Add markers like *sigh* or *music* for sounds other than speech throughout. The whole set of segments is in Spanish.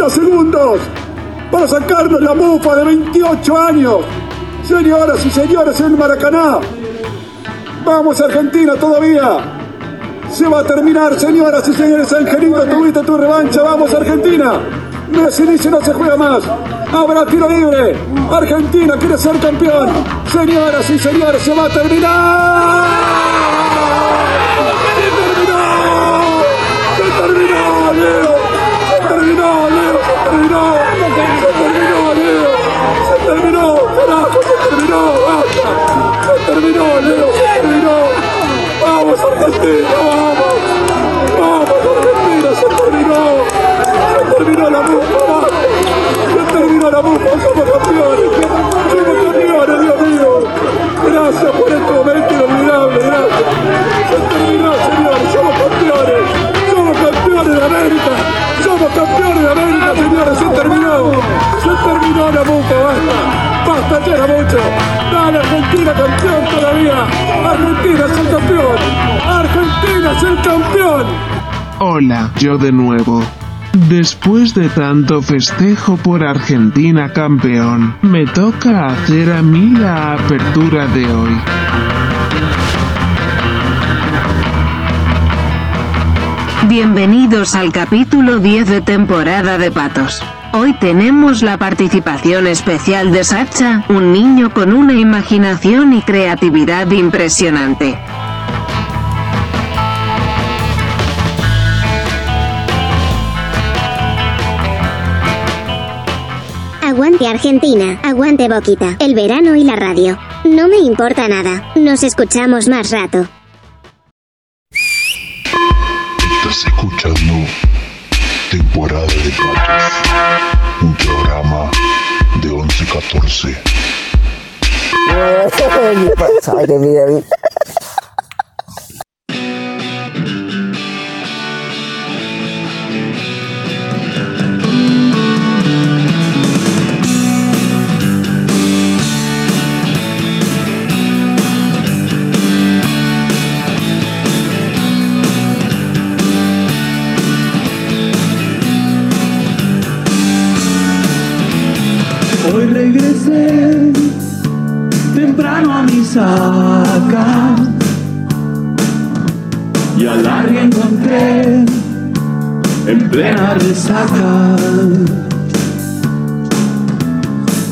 30 segundos para sacarnos la mufa de 28 años. Señoras y señores, en Maracaná. Vamos Argentina todavía. Se va a terminar, señoras y señores. Angelito, tuviste tu revancha. Vamos Argentina. Messi dice no se juega más. Habrá tiro libre. Argentina quiere ser campeón. Señoras y señores, se va a terminar. ¡Se terminó! ¡Se terminó, terminó! ¡Se terminó! ¡Se terminó! ¡Se terminó! ¡Carajo! ¡Se terminó! ¡Se terminó, Leo! ¡Se terminó! ¡Vamos, Argentina! ¡Vamos! ¡Vamos, Argentina! ¡Se terminó! ¡Se terminó la mufa! ¡Se terminó la mufa! ¡Somos campeones! Era mucho. Dale, Argentina campeón todavía. Argentina es el campeón. Argentina es el campeón. Hola, yo de nuevo. Después de tanto festejo por Argentina campeón, me toca hacer a mí la apertura de hoy. Bienvenidos al capítulo 10 de temporada de Patos. Hoy tenemos la participación especial de Sacha, un niño con una imaginación y creatividad impresionante. Aguante Argentina, aguante Boquita, el verano y la radio. No me importa nada, nos escuchamos más rato. Estás escuchando Temporada de Gatos. Un programa de 11-14. *laughs*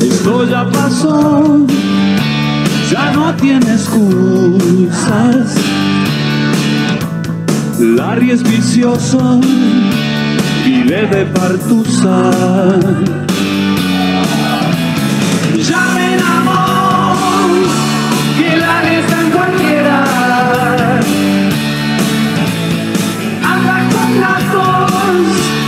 Esto ya pasó, ya no tiene excusas. Larry es vicioso, vive de partusa. Llamen amor, que la en cualquiera. Anda con gatos, le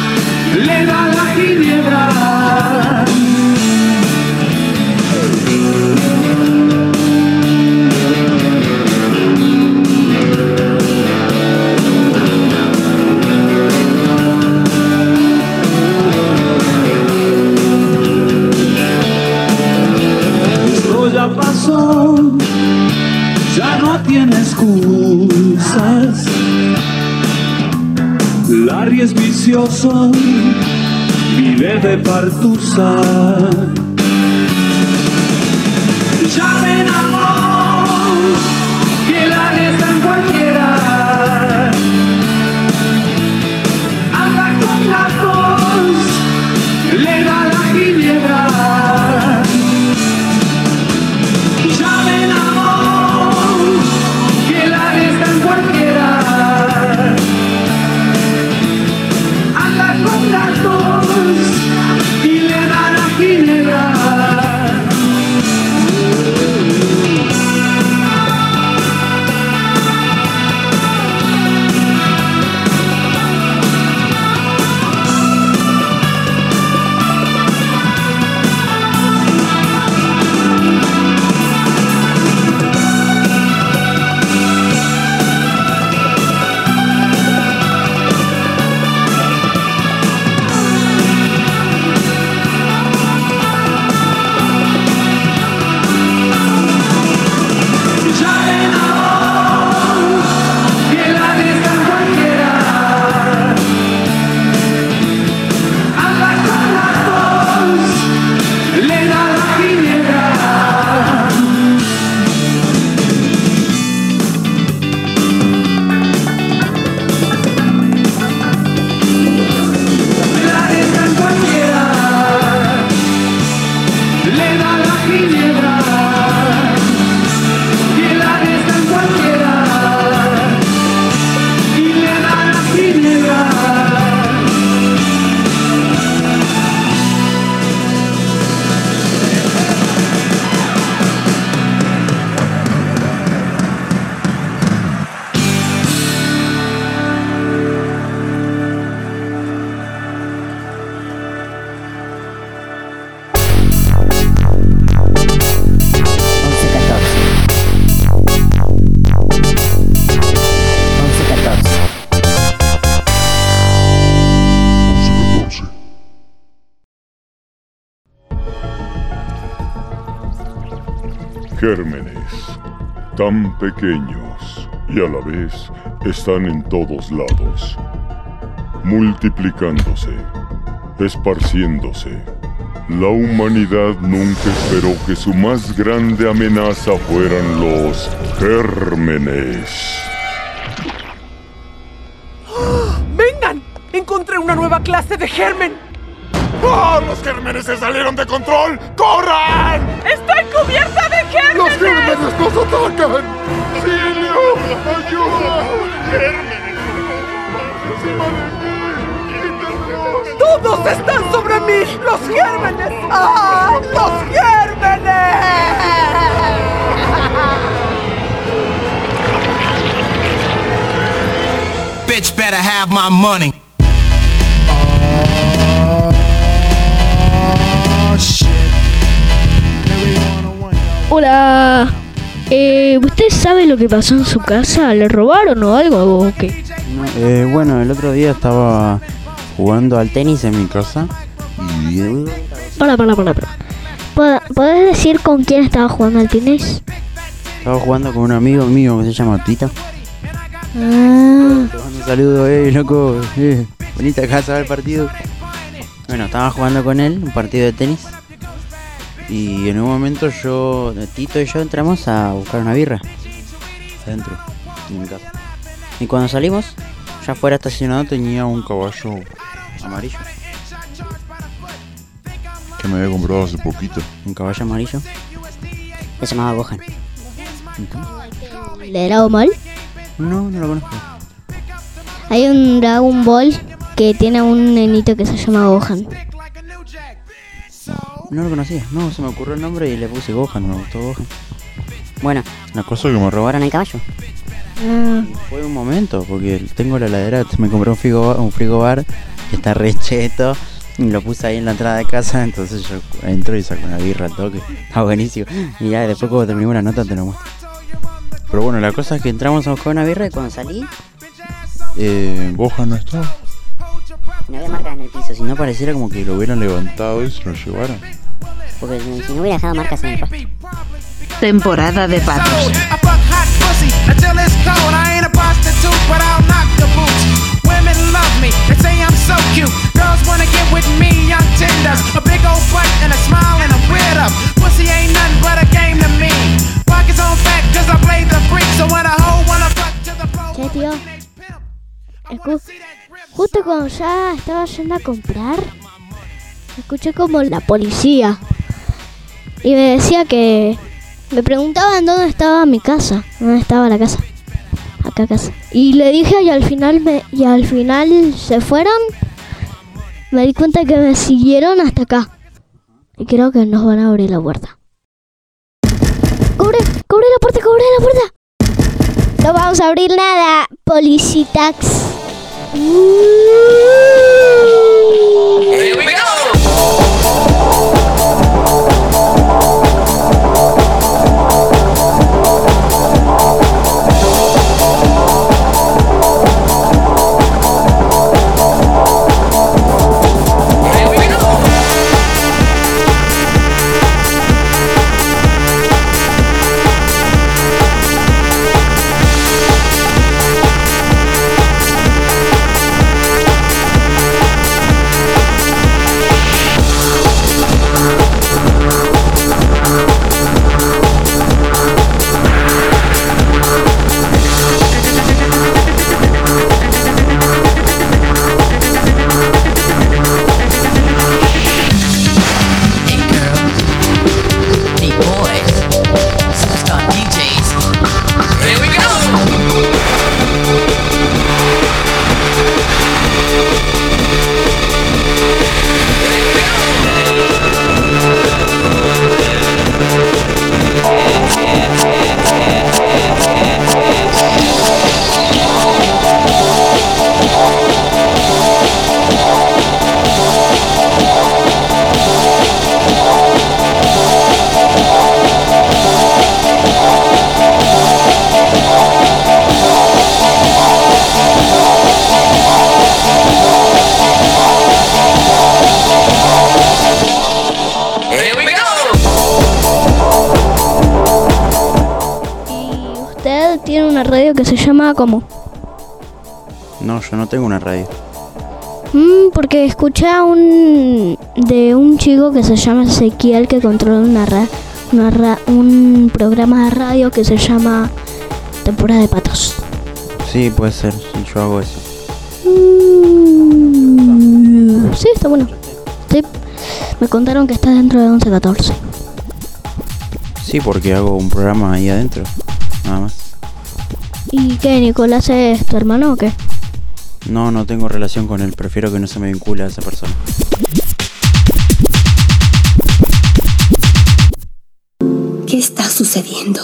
Vive de partusa. Amor, pequeños y a la vez están en todos lados, multiplicándose, esparciéndose. La humanidad nunca esperó que su más grande amenaza fueran los gérmenes. ¡Vengan! Encontré una nueva clase de germen. ¡Oh, los gérmenes se salieron de control! ¡Corran! ¡Estoy cubierta de germen! ¡Los gérmenes nos atacan! ¡Auxilio! ¡Ayuda! ¡Gérmenes! ¡Todos están sobre mí! ¡Los gérmenes! ¡Ah! ¡Los gérmenes! Bitch better have my money. Hola. Eh, ¿Usted sabe lo que pasó en su casa? ¿Le robaron o algo o qué? Eh, bueno, el otro día estaba jugando al tenis en mi casa y Para, para, para, para. ¿Pod- ¿Podés decir con quién estaba jugando al tenis? estaba jugando con un amigo mío que se llama Tito. Ah, Te mando un saludo, eh, loco. Eh, bonita casa del partido. Bueno, estaba jugando con él un partido de tenis. Y en un momento yo, Tito y yo entramos a buscar una birra. Adentro, en mi casa. Y cuando salimos, ya fuera estacionado tenía un caballo amarillo. Que me había comprado hace poquito. Un caballo amarillo. Se llamaba Gohan. ¿le era mal? No, no lo conozco. Hay un Dragon Ball que tiene un nenito que se llama Gohan. No lo conocía. No, se me ocurrió el nombre y le puse Gohan, me gustó Gohan. Bueno, La cosa que me robaron el caballo. Ah, fue un momento, porque tengo la heladera, me compré un frigo, un frigobar que está re cheto. Y lo puse ahí en la entrada de casa, entonces yo entro y saco una birra al toque. Está buenísimo. Y ya después cuando terminemos la nota te lo muestro. Pero bueno, la cosa es que entramos a buscar una birra y cuando salí, eh, Gohan no estaba. No había marcas en el piso, si no pareciera como que lo hubieran levantado. Y se lo llevaron. porque si no hubiera dejado marcas en el pasto. Temporada de patos. I fuck hot pussy until it's cold. I ain't a prostitute, but I'll knock the boots. Women love me, they say I'm so cute. Girls wanna get with me, young tenders. A big old butt and a smile and a weird up. Pussy ain't nothing but a game to me. Pockets on fat cause I play the freak. So when a hoe wanna fuck to the pro. Che, tío. Escu- justo cuando ya estaba yendo a comprar, escuché como la policía. Y me decía que... Me preguntaban dónde estaba mi casa. ¿Dónde estaba la casa? Acá casa. Y le dije y al final me, y al final se fueron. Me di cuenta que me siguieron hasta acá. Y creo que nos van a abrir la puerta. ¡Cobre! ¡Cobre la puerta! ¡Cobre la puerta! No vamos a abrir nada, Policitax. Ooh. Yo no tengo una radio. Mm, porque escuché a un de un chico que se llama Ezequiel que controla una, ra- una ra- un programa de radio que se llama Temporada de Patos. Sí, puede ser. Yo hago eso. Mm, sí, está bueno. Sí, me contaron que está dentro de 11-14. Sí, porque hago un programa ahí adentro. Nada más. ¿Y qué, Nicolás es tu hermano o qué? No, no tengo relación con él. Prefiero que no se me vincule a esa persona. ¿Qué está sucediendo?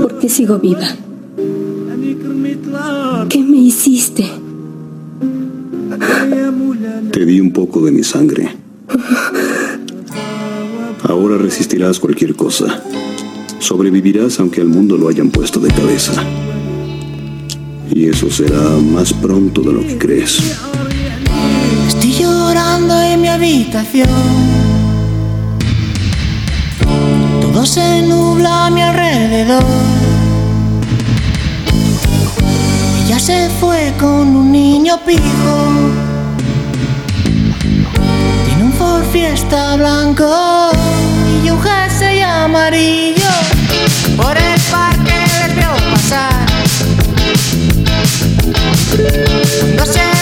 ¿Por qué sigo viva? ¿Qué me hiciste? Te di un poco de mi sangre. Ahora resistirás cualquier cosa. Sobrevivirás aunque al mundo lo hayan puesto de cabeza. Y eso será más pronto de lo que crees. Estoy llorando en mi habitación. Todo se nubla a mi alrededor. Ella se fue con un niño pijo. Tiene un Ford Fiesta blanco y un jersey amarillo. Cuando se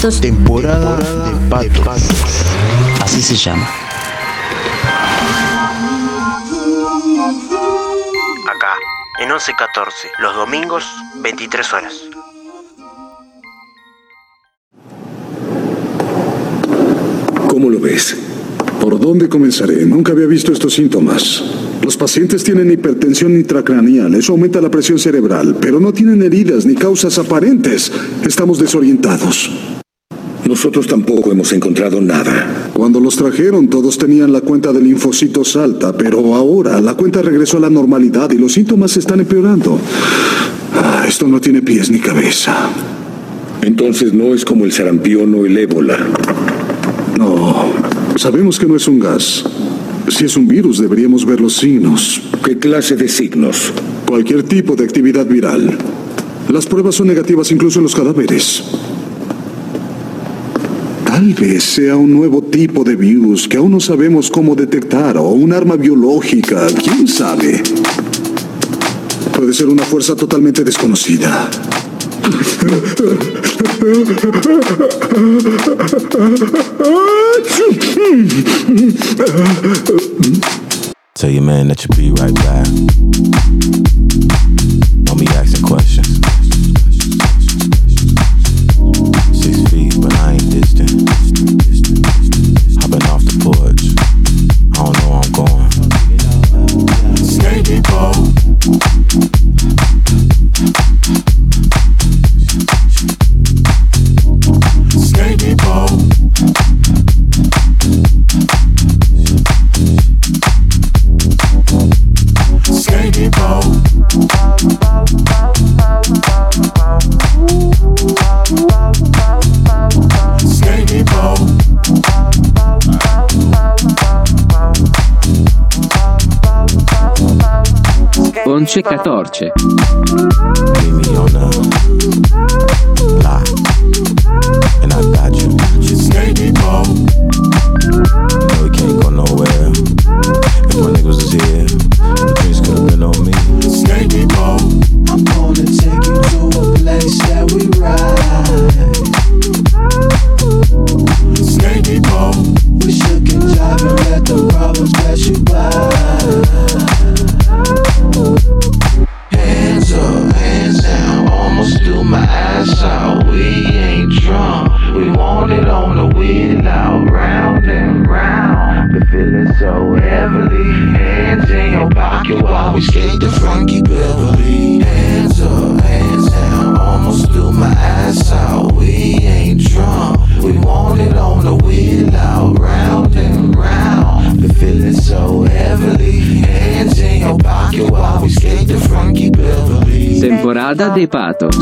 Temporada de patos. Temporada de patos. Así se llama. Acá, en 1114, los domingos, 23 horas. ¿Cómo lo ves? ¿Por dónde comenzaré? Nunca había visto estos síntomas. Los pacientes tienen hipertensión intracraneal, eso aumenta la presión cerebral, pero no tienen heridas ni causas aparentes. Estamos desorientados. Nosotros tampoco hemos encontrado nada. Cuando los trajeron, todos tenían la cuenta de linfocitos alta, pero ahora la cuenta regresó a la normalidad y los síntomas están empeorando. Ah, esto no tiene pies ni cabeza. Entonces no es como el sarampión o el ébola. No, sabemos que no es un gas. Si es un virus, deberíamos ver los signos. ¿Qué clase de signos? Cualquier tipo de actividad viral. Las pruebas son negativas incluso en los cadáveres. Tal vez sea un nuevo tipo de virus que aún no sabemos cómo detectar o un arma biológica, quién sabe. Puede ser una fuerza totalmente desconocida. Tell your man that you'll be right back. Don't be asking questions. 11-14. Beverly. Temporada de patos.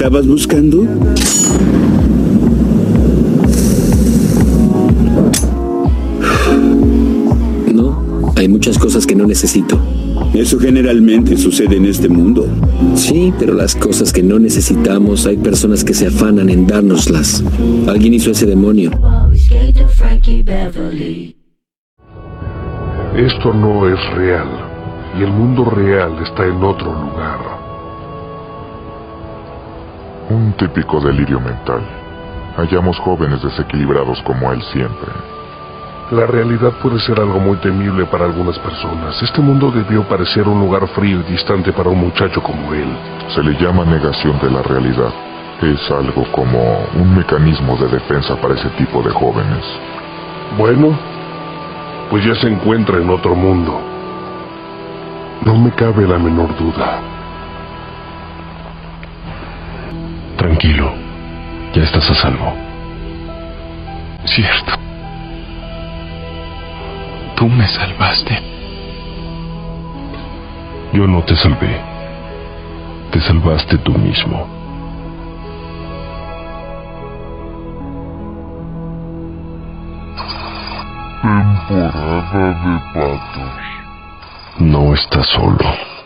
Estabas buscando? No, hay muchas cosas que no necesito. Eso generalmente sucede en este mundo. Sí, pero las cosas que no necesitamos hay personas que se afanan en dárnoslas. Alguien hizo ese demonio. Esto no es real y el mundo real está en otro lugar. Un típico delirio mental. Hallamos jóvenes desequilibrados como él siempre. La realidad puede ser algo muy temible para algunas personas. Este mundo debió parecer un lugar frío y distante para un muchacho como él. Se le llama negación de la realidad. Es algo como un mecanismo de defensa para ese tipo de jóvenes. Bueno, pues ya se encuentra en otro mundo. No me cabe la menor duda. Tranquilo, ya estás a salvo. Cierto. Tú me salvaste. Yo no te salvé. Te salvaste tú mismo. Temporada de patos. No estás solo.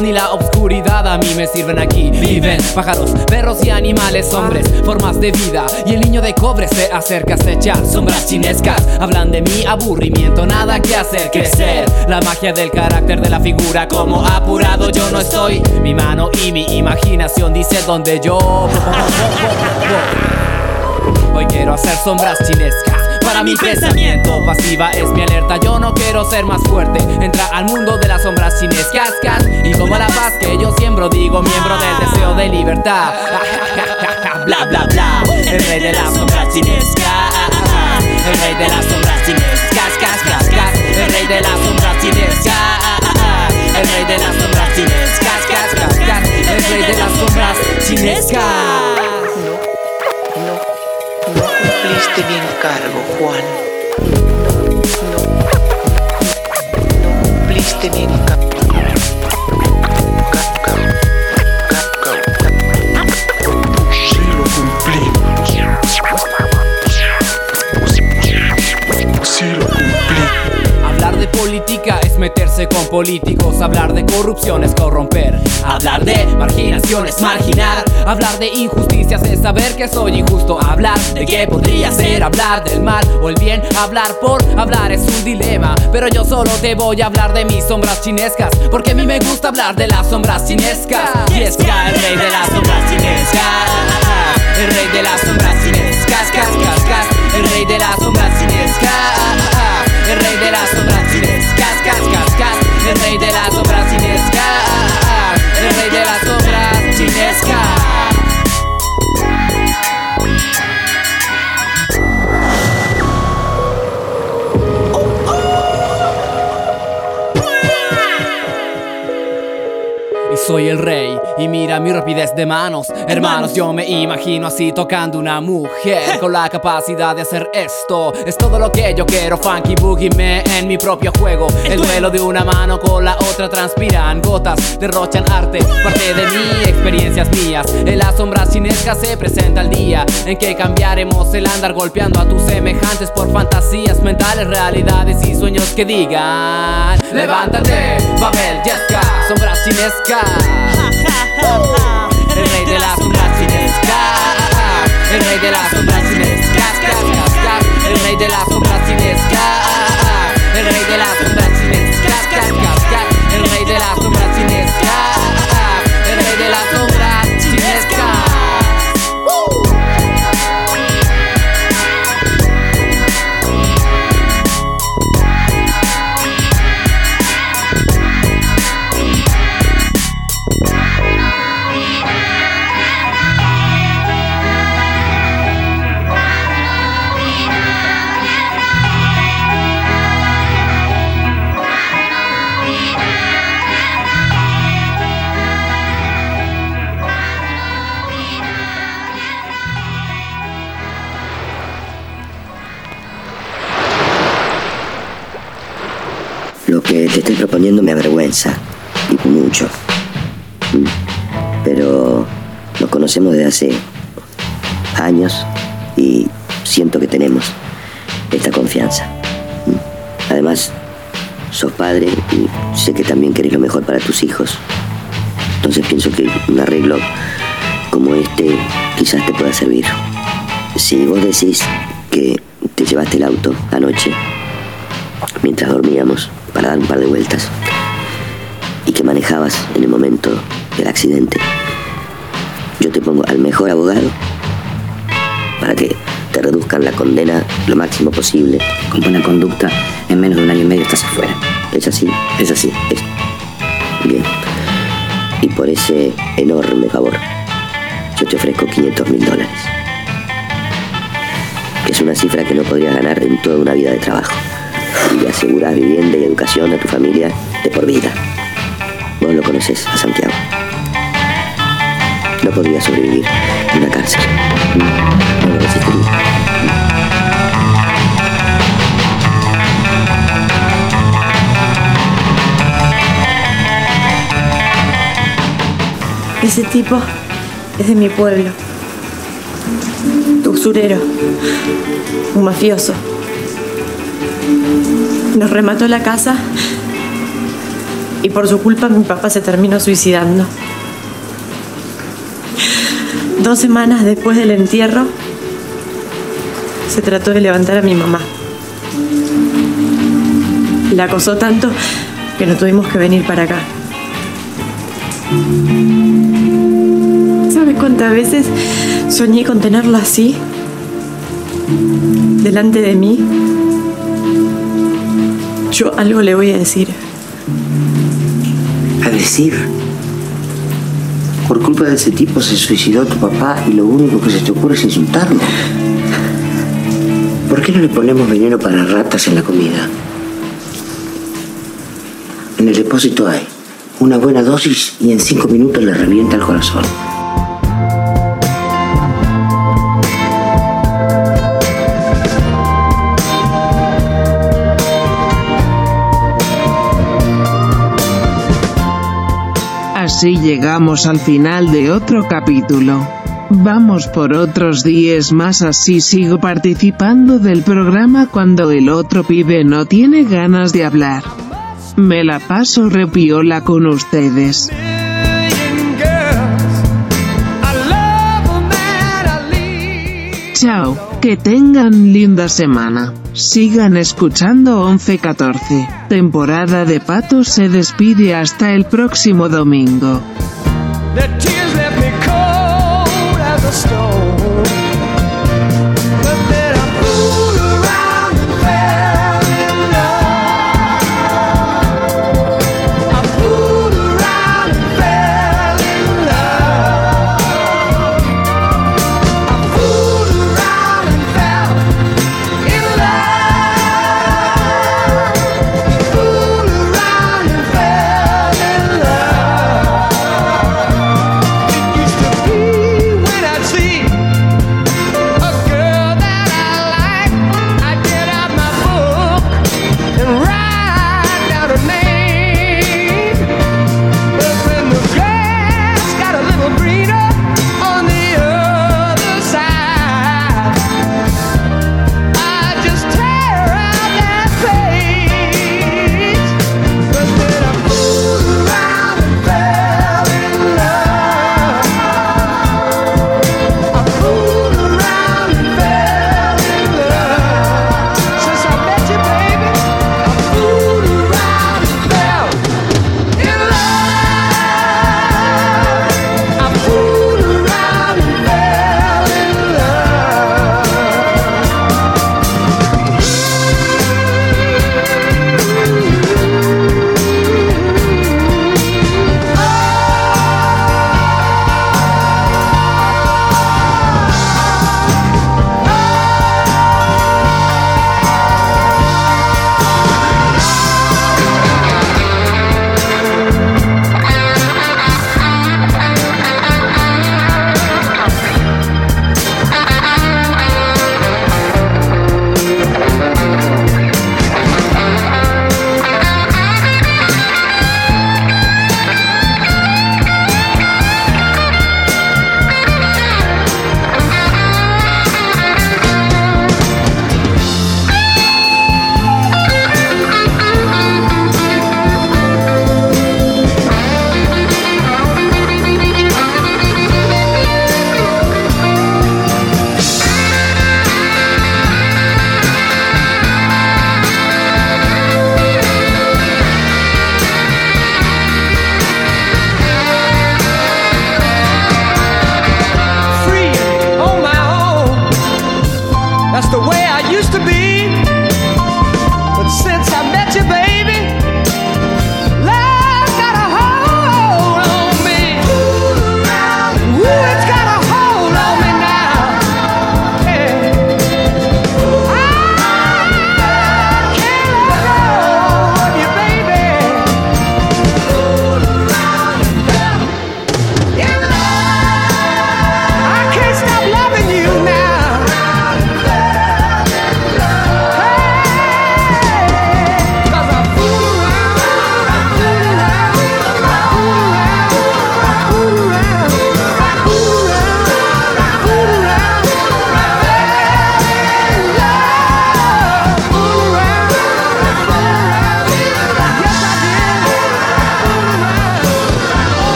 Ni la obscuridad a mí me sirven aquí. Viven pájaros, perros y animales, hombres, formas de vida. Y el niño de cobre se acerca a acechar sombras chinescas. Hablan de mi aburrimiento, nada que hacer crecer. La magia del carácter de la figura, como apurado yo no estoy. Mi mano y mi imaginación dice donde yo. Hoy quiero hacer sombras chinescas para mi pensamiento. Pasiva es mi alerta, yo no quiero ser más fuerte. Entra al mundo de las sombras chinescas Y como la paz que yo siembro Digo miembro del deseo de libertad. *laughs* Bla bla bla. El rey de las sombras chinescas El rey de las sombras chinescas cas, cas, cas. El rey de las sombras chinescas El rey de las sombras chinescas cumpliste mi encargo, Juan. No, no cumpliste mi encargo. Políticos. Hablar de corrupción es corromper. Hablar de marginación es marginar. Hablar de injusticias es saber que soy injusto. Hablar de qué podría ser hablar del mal o el bien. Hablar por hablar es un dilema. Pero yo solo te voy a hablar de mis sombras chinescas. Porque a mí me gusta hablar de las sombras chinescas. Y es que el rey de las sombras chinescas. El rey de las sombras chinescas. Cas, cas, cas. El rey de las sombras chinescas. El rey de las sombras chinescas, cas, cas, cas. El rey de las sombras chinescas. El rey de las sombras chinescas. Soy el rey, y mira mi rapidez de manos. Hermanos, yo me imagino así tocando una mujer *laughs* Con la capacidad de hacer esto. Es todo lo que yo quiero, funky boogie me en mi propio juego. El duelo de una mano con la otra transpiran Gotas derrochan arte, parte de mí, experiencias mías. En las sombras chinescas se presenta el día En que cambiaremos el andar golpeando a tus semejantes Por fantasías mentales, realidades y sueños que digan Levántate, Babel, Jessica, sombras chinescas *laughs* el rey de las sombras chinescas El rey de las sombras chinescas cas, cas, cas. El rey de las sombras chinescas hace años y siento que tenemos esta confianza. Además, sos padre y sé que también querés lo mejor para tus hijos. Entonces pienso que un arreglo como este quizás te pueda servir. Si vos decís que te llevaste el auto anoche mientras dormíamos para dar un par de vueltas y que manejabas en el momento del accidente, yo te pongo al mejor abogado para que te reduzcan la condena lo máximo posible. Con buena conducta, en menos de un año y medio estás afuera. ¿Es así? Es así. Es... Bien. Y por ese enorme favor, yo te ofrezco 500 mil dólares. Que es una cifra que no podrías ganar en toda una vida de trabajo. Y le aseguras vivienda y educación a tu familia de por vida. Vos lo conoces a Santiago. No podría sobrevivir en una cárcel. No lo resistiría. Ese tipo es de mi pueblo. Usurero. Un mafioso. Nos remató la casa y por su culpa mi papá se terminó suicidando. Dos semanas después del entierro, se trató de levantar a mi mamá. La acosó tanto que no tuvimos que venir para acá. ¿Sabes cuántas veces soñé con tenerlo así? Delante de mí. Yo algo le voy a decir. A decir. Por culpa de ese tipo se suicidó tu papá y lo único que se te ocurre es insultarlo. ¿Por qué no le ponemos veneno para ratas en la comida? En el depósito hay una buena dosis y en cinco minutos le revienta el corazón. Así llegamos al final de otro capítulo. Vamos por otros 10 más así sigo participando del programa cuando el otro pibe no tiene ganas de hablar. Me la paso repiola con ustedes. Chao, que tengan linda semana. Sigan escuchando 1114. Temporada de Patos se despide hasta el próximo domingo.